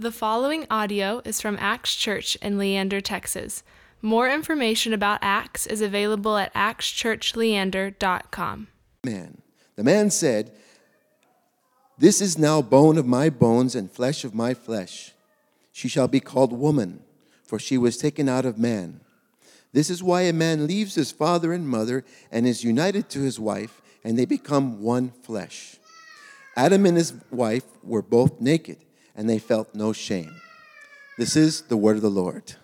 The following audio is from Axe Church in Leander, Texas. More information about Axe is available at axchurchleander.com. man. The man said, This is now bone of my bones and flesh of my flesh. She shall be called woman, for she was taken out of man. This is why a man leaves his father and mother and is united to his wife, and they become one flesh. Adam and his wife were both naked, and they felt no shame. This is the word of the Lord.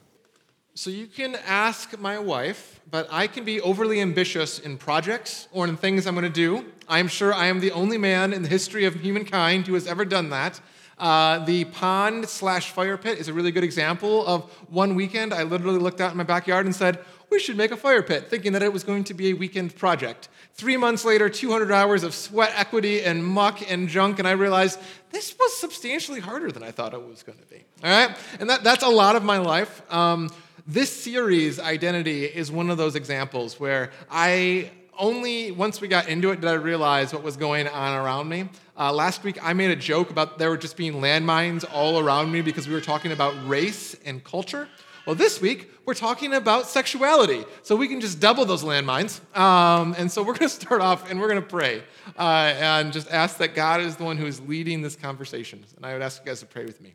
So you can ask my wife, but I can be overly ambitious in projects or in things I'm going to do. I'm sure I am the only man in the history of humankind who has ever done that. Uh, the pond slash fire pit is a really good example of one weekend I literally looked out in my backyard and said, we should make a fire pit, thinking that it was going to be a weekend project. Three months later, 200 hours of sweat equity and muck and junk, and I realized this was substantially harder than I thought it was going to be. All right? And that, that's a lot of my life. Um, this series, Identity, is one of those examples where I only once we got into it did I realize what was going on around me. Uh, last week, I made a joke about there were just being landmines all around me because we were talking about race and culture. Well, this week, we're talking about sexuality. So we can just double those landmines. Um, and so we're going to start off and we're going to pray uh, and just ask that God is the one who is leading this conversation. And I would ask you guys to pray with me.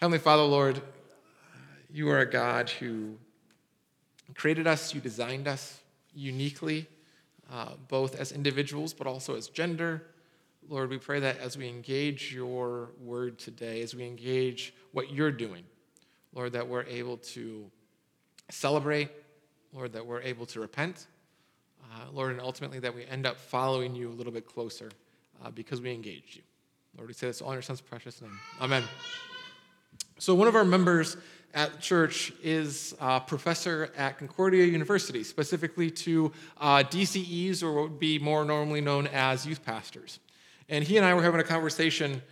Heavenly Father, Lord, you are a God who created us, you designed us uniquely, uh, both as individuals but also as gender. Lord, we pray that as we engage your word today, as we engage what you're doing, Lord, that we're able to celebrate, Lord, that we're able to repent, uh, Lord, and ultimately that we end up following you a little bit closer uh, because we engaged you. Lord, we say this all in your son's precious name. Amen. So, one of our members at church is a professor at Concordia University, specifically to uh, DCEs, or what would be more normally known as youth pastors. And he and I were having a conversation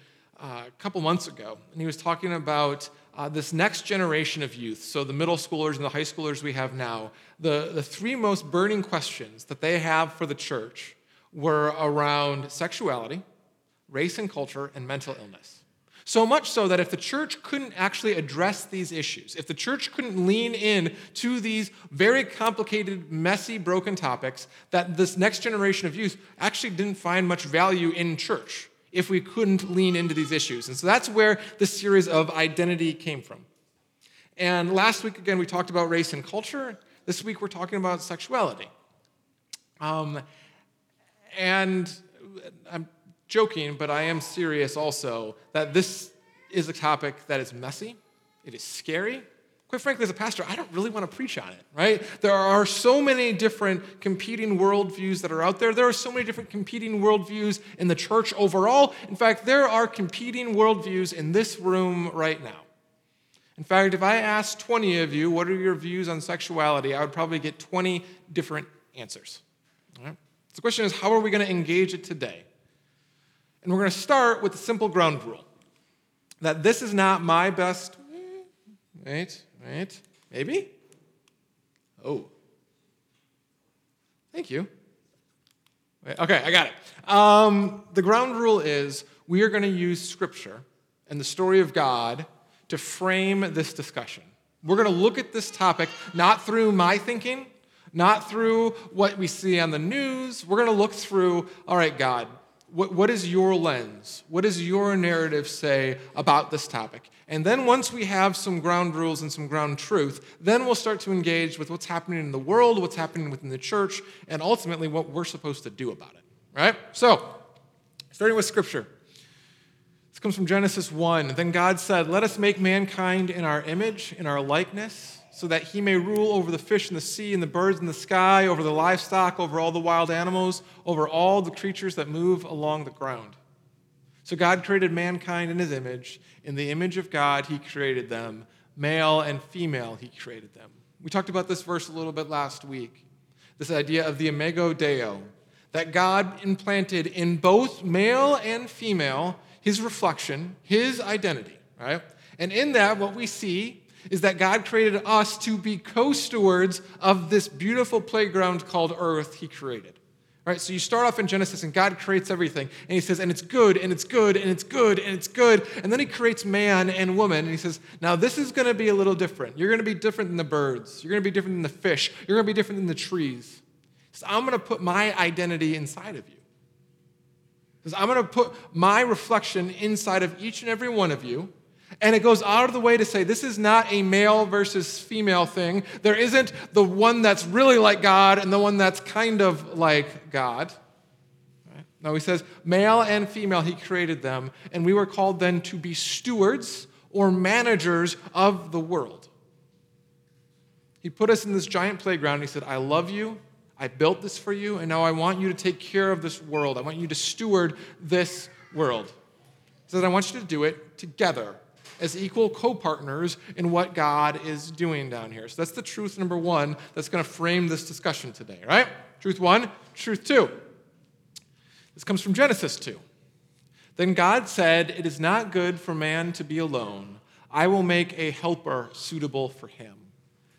uh, a couple months ago, and he was talking about uh, this next generation of youth, so the middle schoolers and the high schoolers we have now, the, the three most burning questions that they have for the church were around sexuality, race and culture, and mental illness. So much so that if the church couldn't actually address these issues, if the church couldn't lean in to these very complicated, messy, broken topics, that this next generation of youth actually didn't find much value in church if we couldn't lean into these issues. And so that's where the series of identity came from. And last week, again, we talked about race and culture. This week, we're talking about sexuality. Um, and I'm joking, but I am serious also that this is a topic that is messy, it is scary. Quite frankly, as a pastor, I don't really want to preach on it, right? There are so many different competing worldviews that are out there. There are so many different competing worldviews in the church overall. In fact, there are competing worldviews in this room right now. In fact, if I asked 20 of you, what are your views on sexuality, I would probably get 20 different answers. So the question is, how are we going to engage it today? And we're going to start with a simple ground rule that this is not my best. Right? wait, maybe? Oh. Thank you. Wait, okay, I got it. Um, the ground rule is we are going to use Scripture and the story of God to frame this discussion. We're going to look at this topic not through my thinking, not through what we see on the news. We're going to look through, all right, God, what, what is your lens? What does your narrative say about this topic? And then once we have some ground rules and some ground truth, then we'll start to engage with what's happening in the world, what's happening within the church, and ultimately what we're supposed to do about it. Right? So, starting with scripture. This comes from Genesis 1. Then God said, Let us make mankind in our image, in our likeness so that he may rule over the fish in the sea and the birds in the sky, over the livestock, over all the wild animals, over all the creatures that move along the ground. So God created mankind in his image. In the image of God, he created them. Male and female, he created them. We talked about this verse a little bit last week. This idea of the imago Deo, that God implanted in both male and female his reflection, his identity, right? And in that, what we see is that God created us to be co stewards of this beautiful playground called earth He created. Right? So you start off in Genesis and God creates everything. And he says, and it's good, and it's good, and it's good, and it's good. And then he creates man and woman. And he says, now this is going to be a little different. You're going to be different than the birds. You're going to be different than the fish. You're going to be different than the trees. He says, I'm going to put my identity inside of you. He says, I'm going to put my reflection inside of each and every one of you. And it goes out of the way to say this is not a male versus female thing. There isn't the one that's really like God and the one that's kind of like God. No, he says male and female, he created them. And we were called then to be stewards or managers of the world. He put us in this giant playground. He said, I love you. I built this for you. And now I want you to take care of this world. I want you to steward this world. He said, I want you to do it together as equal co partners in what God is doing down here. So that's the truth number one that's going to frame this discussion today, right? Truth one, truth two. This comes from Genesis 2. Then God said, It is not good for man to be alone. I will make a helper suitable for him.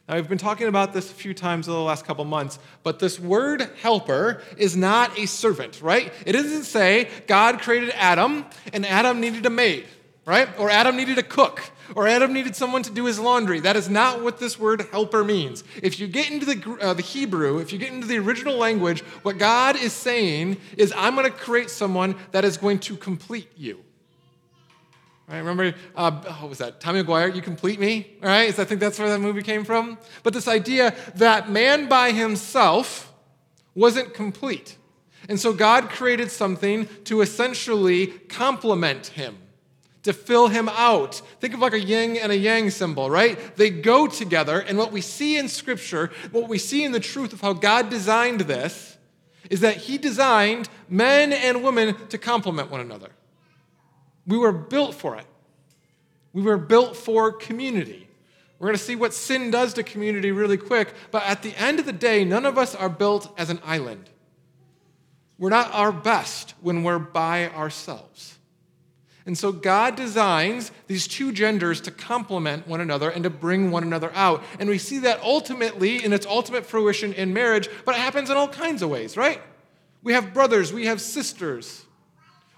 Now, we've been talking about this a few times in the last couple months, but this word helper is not a servant, right? It doesn't say God created Adam and Adam needed a maid right? Or Adam needed a cook, or Adam needed someone to do his laundry. That is not what this word helper means. If you get into the, uh, the Hebrew, if you get into the original language, what God is saying is, I'm going to create someone that is going to complete you. Right, remember, uh, what was that? Tommy Maguire, you complete me, right? Is I think that's where that movie came from. But this idea that man by himself wasn't complete. And so God created something to essentially complement him to fill him out. Think of like a yin and a yang symbol, right? They go together, and what we see in Scripture, what we see in the truth of how God designed this, is that He designed men and women to complement one another. We were built for it, we were built for community. We're going to see what sin does to community really quick, but at the end of the day, none of us are built as an island. We're not our best when we're by ourselves. And so God designs these two genders to complement one another and to bring one another out. And we see that ultimately in its ultimate fruition in marriage, but it happens in all kinds of ways, right? We have brothers, we have sisters.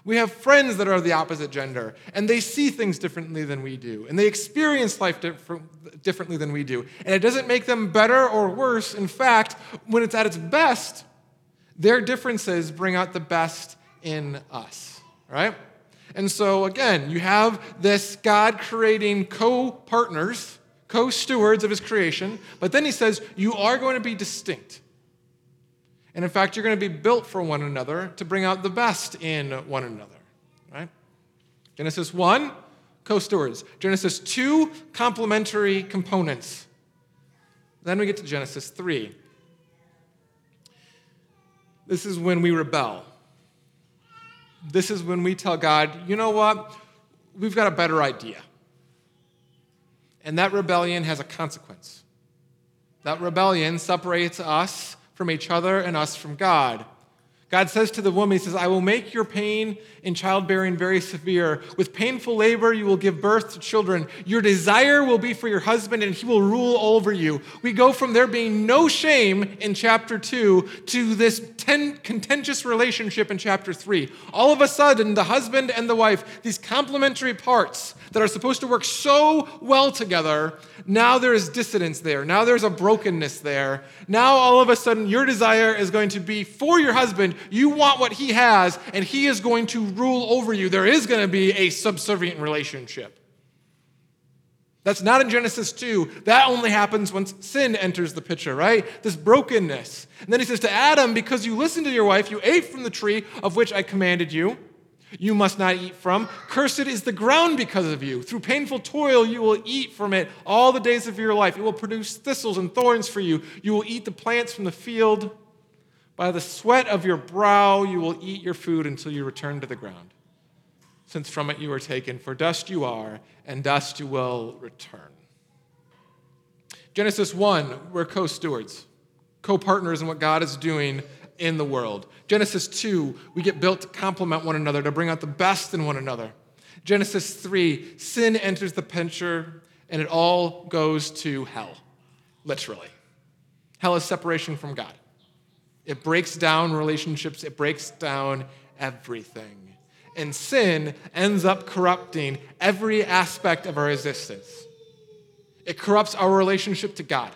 We have friends that are the opposite gender, and they see things differently than we do, and they experience life differently than we do. And it doesn't make them better or worse. In fact, when it's at its best, their differences bring out the best in us, right? And so, again, you have this God creating co partners, co stewards of his creation, but then he says, you are going to be distinct. And in fact, you're going to be built for one another to bring out the best in one another, right? Genesis 1, co stewards. Genesis 2, complementary components. Then we get to Genesis 3. This is when we rebel. This is when we tell God, you know what? We've got a better idea. And that rebellion has a consequence. That rebellion separates us from each other and us from God. God says to the woman, He says, I will make your pain in childbearing very severe. With painful labor, you will give birth to children. Your desire will be for your husband, and he will rule over you. We go from there being no shame in chapter two to this ten- contentious relationship in chapter three. All of a sudden, the husband and the wife, these complementary parts that are supposed to work so well together, now there is dissonance there. Now there's a brokenness there. Now all of a sudden, your desire is going to be for your husband. You want what he has, and he is going to rule over you. There is going to be a subservient relationship. That's not in Genesis 2. That only happens once sin enters the picture, right? This brokenness. And then he says to Adam, Because you listened to your wife, you ate from the tree of which I commanded you you must not eat from. Cursed is the ground because of you. Through painful toil, you will eat from it all the days of your life. It will produce thistles and thorns for you. You will eat the plants from the field. By the sweat of your brow, you will eat your food until you return to the ground, since from it you were taken. For dust you are, and dust you will return. Genesis 1, we're co stewards, co partners in what God is doing in the world. Genesis 2, we get built to complement one another, to bring out the best in one another. Genesis 3, sin enters the picture and it all goes to hell, literally. Hell is separation from God. It breaks down relationships, it breaks down everything. And sin ends up corrupting every aspect of our existence. It corrupts our relationship to God.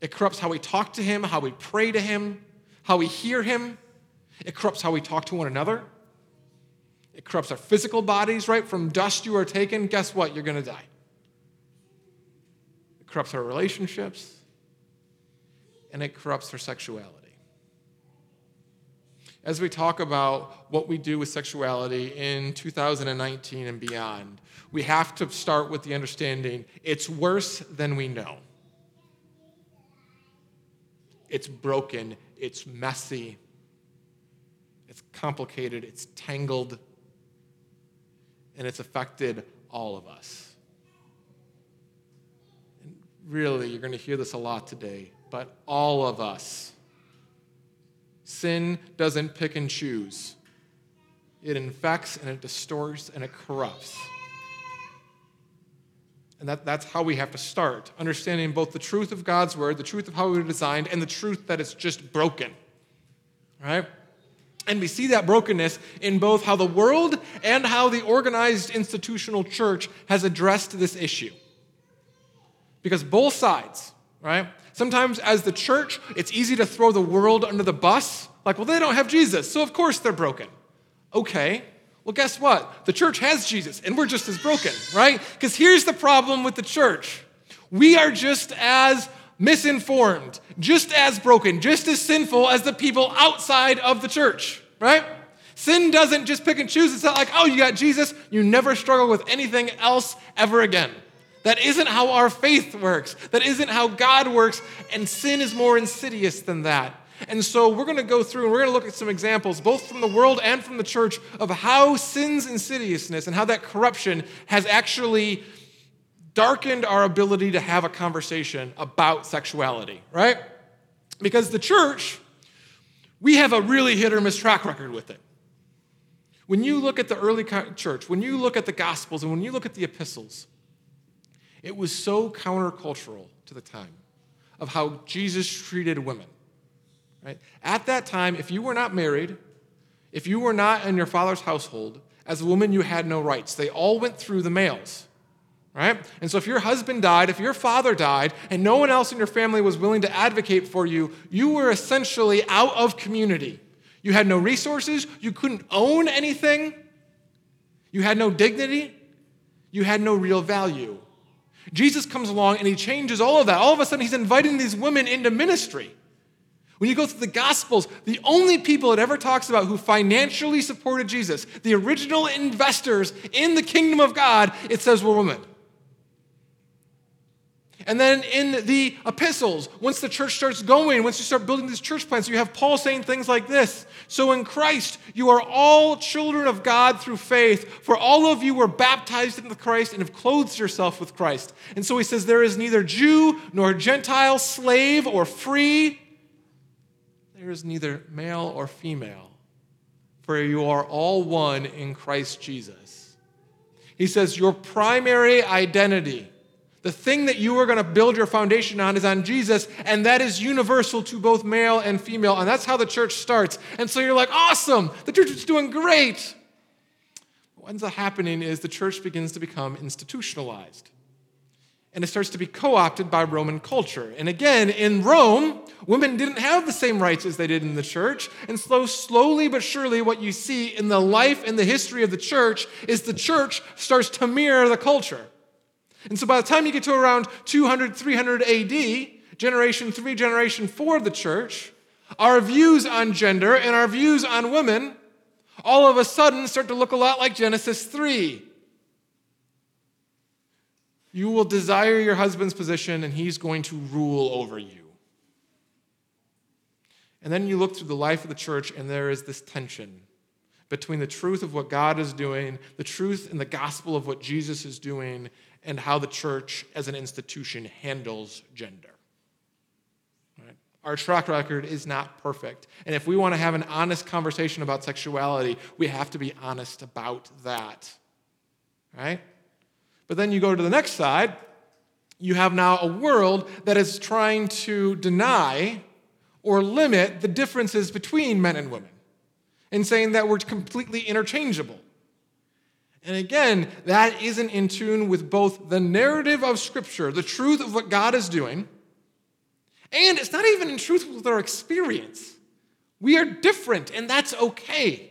It corrupts how we talk to Him, how we pray to Him, how we hear Him. It corrupts how we talk to one another. It corrupts our physical bodies, right? From dust you are taken, guess what? You're going to die. It corrupts our relationships, and it corrupts our sexuality. As we talk about what we do with sexuality in 2019 and beyond, we have to start with the understanding it's worse than we know. It's broken, it's messy, it's complicated, it's tangled, and it's affected all of us. And really, you're going to hear this a lot today, but all of us. Sin doesn't pick and choose. It infects and it distorts and it corrupts. And that, that's how we have to start, understanding both the truth of God's word, the truth of how we were designed, and the truth that it's just broken. Right? And we see that brokenness in both how the world and how the organized institutional church has addressed this issue. Because both sides, right? Sometimes as the church, it's easy to throw the world under the bus. Like, well, they don't have Jesus, so of course they're broken. Okay, well, guess what? The church has Jesus, and we're just as broken, right? Because here's the problem with the church we are just as misinformed, just as broken, just as sinful as the people outside of the church, right? Sin doesn't just pick and choose. It's not like, oh, you got Jesus, you never struggle with anything else ever again. That isn't how our faith works. That isn't how God works. And sin is more insidious than that. And so we're going to go through and we're going to look at some examples, both from the world and from the church, of how sin's insidiousness and how that corruption has actually darkened our ability to have a conversation about sexuality, right? Because the church, we have a really hit or miss track record with it. When you look at the early church, when you look at the Gospels, and when you look at the epistles, it was so countercultural to the time of how Jesus treated women. Right? At that time, if you were not married, if you were not in your father's household, as a woman, you had no rights. They all went through the males. Right? And so if your husband died, if your father died, and no one else in your family was willing to advocate for you, you were essentially out of community. You had no resources, you couldn't own anything, you had no dignity, you had no real value. Jesus comes along and he changes all of that. All of a sudden, he's inviting these women into ministry. When you go through the Gospels, the only people it ever talks about who financially supported Jesus, the original investors in the kingdom of God, it says were women. And then in the epistles, once the church starts going, once you start building these church plants, you have Paul saying things like this So in Christ, you are all children of God through faith, for all of you were baptized into Christ and have clothed yourself with Christ. And so he says, There is neither Jew nor Gentile, slave or free there is neither male or female, for you are all one in Christ Jesus. He says, Your primary identity, the thing that you are going to build your foundation on, is on Jesus, and that is universal to both male and female. And that's how the church starts. And so you're like, Awesome, the church is doing great. What ends up happening is the church begins to become institutionalized and it starts to be co opted by Roman culture. And again, in Rome, women didn't have the same rights as they did in the church. And so, slowly but surely, what you see in the life and the history of the church is the church starts to mirror the culture. And so, by the time you get to around 200, 300 AD, generation three, generation four of the church, our views on gender and our views on women all of a sudden start to look a lot like Genesis 3 you will desire your husband's position, and he's going to rule over you. And then you look through the life of the church, and there is this tension between the truth of what God is doing, the truth and the gospel of what Jesus is doing, and how the church as an institution handles gender. Right? Our track record is not perfect. And if we want to have an honest conversation about sexuality, we have to be honest about that. Right? But then you go to the next side, you have now a world that is trying to deny or limit the differences between men and women and saying that we're completely interchangeable. And again, that isn't in tune with both the narrative of Scripture, the truth of what God is doing, and it's not even in truth with our experience. We are different, and that's okay.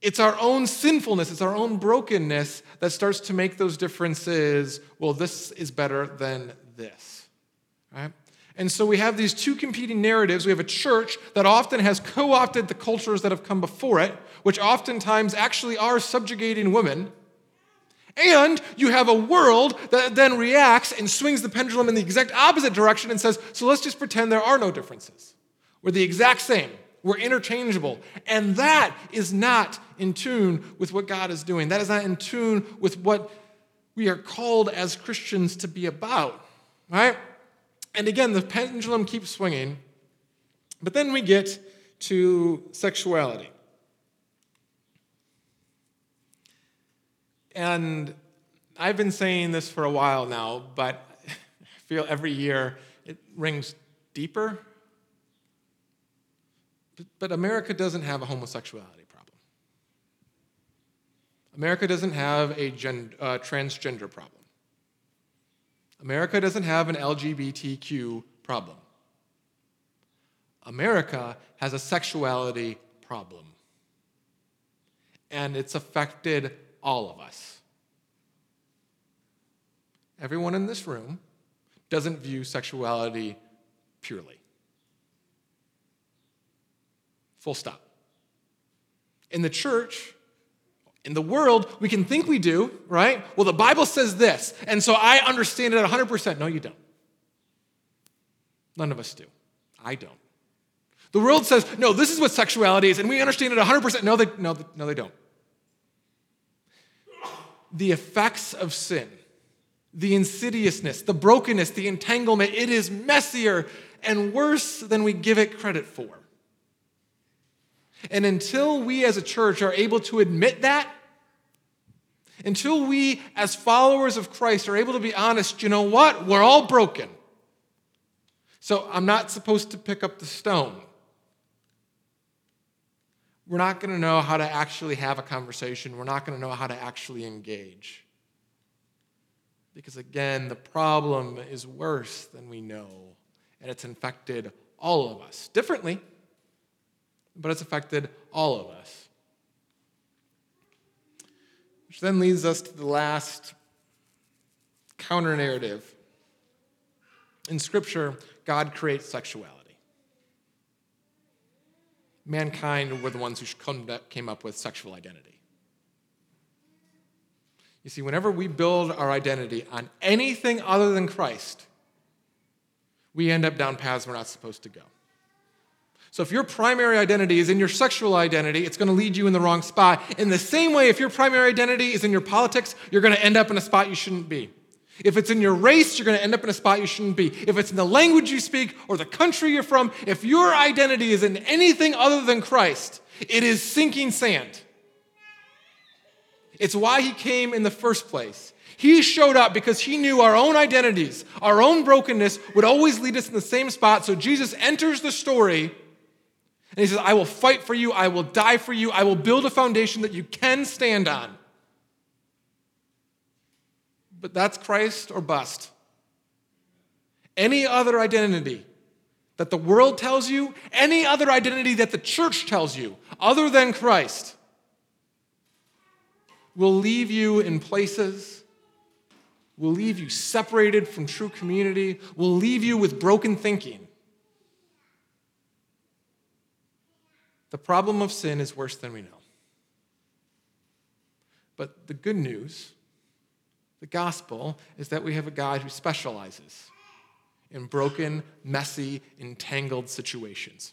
It's our own sinfulness, it's our own brokenness that starts to make those differences. Well, this is better than this. Right? And so we have these two competing narratives. We have a church that often has co opted the cultures that have come before it, which oftentimes actually are subjugating women. And you have a world that then reacts and swings the pendulum in the exact opposite direction and says, so let's just pretend there are no differences. We're the exact same. We're interchangeable. And that is not in tune with what God is doing. That is not in tune with what we are called as Christians to be about, right? And again, the pendulum keeps swinging. But then we get to sexuality. And I've been saying this for a while now, but I feel every year it rings deeper. But America doesn't have a homosexuality problem. America doesn't have a gen, uh, transgender problem. America doesn't have an LGBTQ problem. America has a sexuality problem. And it's affected all of us. Everyone in this room doesn't view sexuality purely. Full stop. In the church, in the world, we can think we do, right? Well, the Bible says this, and so I understand it 100%. No, you don't. None of us do. I don't. The world says, no, this is what sexuality is, and we understand it 100%. No, they, no, no, they don't. The effects of sin, the insidiousness, the brokenness, the entanglement, it is messier and worse than we give it credit for. And until we as a church are able to admit that, until we as followers of Christ are able to be honest, you know what? We're all broken. So I'm not supposed to pick up the stone. We're not going to know how to actually have a conversation. We're not going to know how to actually engage. Because again, the problem is worse than we know, and it's infected all of us differently but it's affected all of us. Which then leads us to the last counter narrative. In Scripture, God creates sexuality. Mankind were the ones who came up with sexual identity. You see, whenever we build our identity on anything other than Christ, we end up down paths we're not supposed to go. So if your primary identity is in your sexual identity, it's going to lead you in the wrong spot. In the same way, if your primary identity is in your politics, you're going to end up in a spot you shouldn't be. If it's in your race, you're going to end up in a spot you shouldn't be. If it's in the language you speak or the country you're from, if your identity is in anything other than Christ, it is sinking sand. It's why he came in the first place. He showed up because he knew our own identities, our own brokenness would always lead us in the same spot. So Jesus enters the story and he says, I will fight for you, I will die for you, I will build a foundation that you can stand on. But that's Christ or bust. Any other identity that the world tells you, any other identity that the church tells you, other than Christ, will leave you in places, will leave you separated from true community, will leave you with broken thinking. The problem of sin is worse than we know. But the good news, the gospel, is that we have a God who specializes in broken, messy, entangled situations.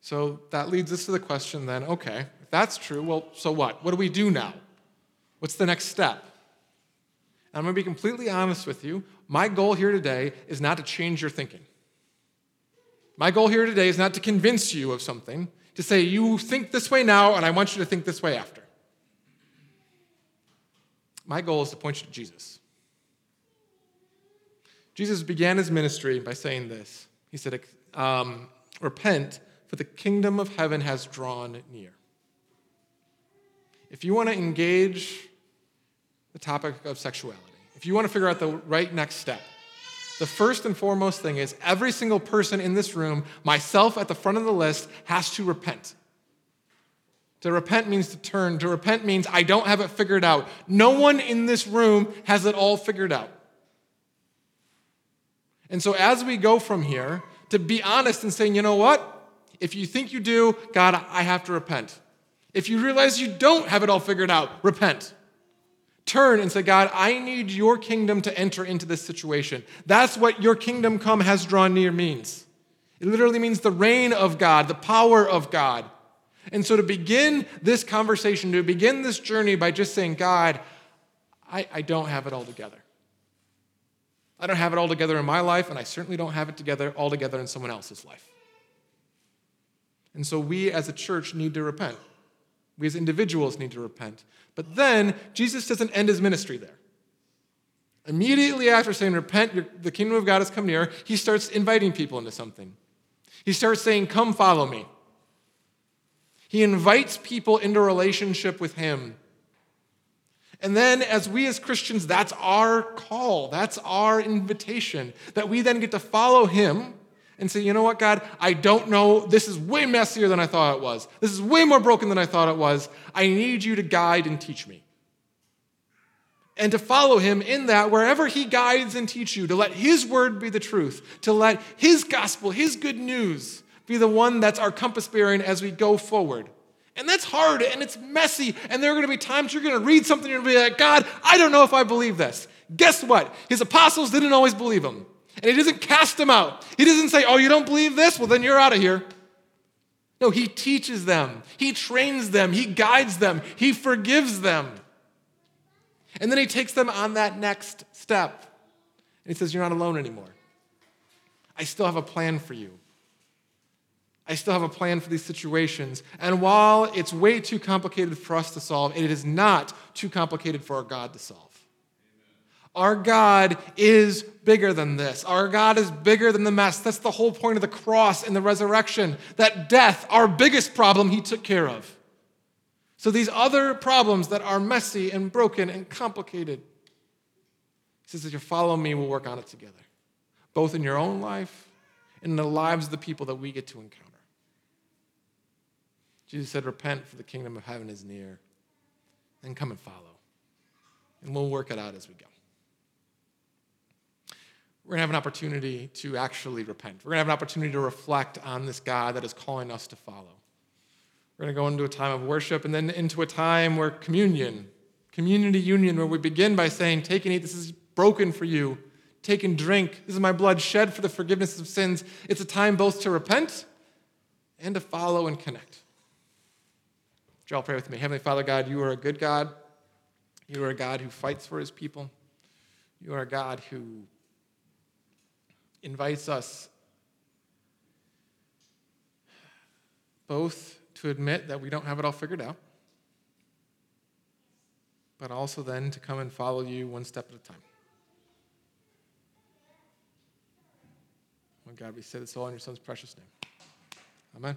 So that leads us to the question then okay, if that's true, well, so what? What do we do now? What's the next step? And I'm going to be completely honest with you. My goal here today is not to change your thinking. My goal here today is not to convince you of something, to say, you think this way now, and I want you to think this way after. My goal is to point you to Jesus. Jesus began his ministry by saying this. He said, um, Repent, for the kingdom of heaven has drawn near. If you want to engage the topic of sexuality, if you want to figure out the right next step, the first and foremost thing is every single person in this room, myself at the front of the list, has to repent. To repent means to turn. To repent means I don't have it figured out. No one in this room has it all figured out. And so, as we go from here, to be honest and saying, you know what? If you think you do, God, I have to repent. If you realize you don't have it all figured out, repent. Turn and say, God, I need your kingdom to enter into this situation. That's what your kingdom come has drawn near means. It literally means the reign of God, the power of God. And so to begin this conversation, to begin this journey by just saying, God, I, I don't have it all together. I don't have it all together in my life, and I certainly don't have it together all together in someone else's life. And so we as a church need to repent. We as individuals need to repent. But then Jesus doesn't end his ministry there. Immediately after saying, Repent, the kingdom of God has come near, he starts inviting people into something. He starts saying, Come follow me. He invites people into relationship with him. And then, as we as Christians, that's our call, that's our invitation, that we then get to follow Him and say, you know what, God, I don't know. This is way messier than I thought it was. This is way more broken than I thought it was. I need you to guide and teach me. And to follow Him in that, wherever He guides and teach you, to let His word be the truth, to let His gospel, His good news, be the one that's our compass bearing as we go forward. And that's hard and it's messy. And there are going to be times you're going to read something and be like, God, I don't know if I believe this. Guess what? His apostles didn't always believe him. And he doesn't cast them out. He doesn't say, Oh, you don't believe this? Well, then you're out of here. No, he teaches them, he trains them, he guides them, he forgives them. And then he takes them on that next step. And he says, You're not alone anymore. I still have a plan for you. I still have a plan for these situations. And while it's way too complicated for us to solve, it is not too complicated for our God to solve. Our God is bigger than this. Our God is bigger than the mess. That's the whole point of the cross and the resurrection. That death, our biggest problem, He took care of. So these other problems that are messy and broken and complicated, He says, if you follow me, we'll work on it together, both in your own life and in the lives of the people that we get to encounter. Jesus said, Repent, for the kingdom of heaven is near. Then come and follow. And we'll work it out as we go. We're going to have an opportunity to actually repent. We're going to have an opportunity to reflect on this God that is calling us to follow. We're going to go into a time of worship and then into a time where communion, community union, where we begin by saying, Take and eat, this is broken for you. Take and drink, this is my blood shed for the forgiveness of sins. It's a time both to repent and to follow and connect. Y'all pray with me. Heavenly Father God, you are a good God. You are a God who fights for his people. You are a God who invites us both to admit that we don't have it all figured out, but also then to come and follow you one step at a time. Oh God, we say this all in your son's precious name. Amen.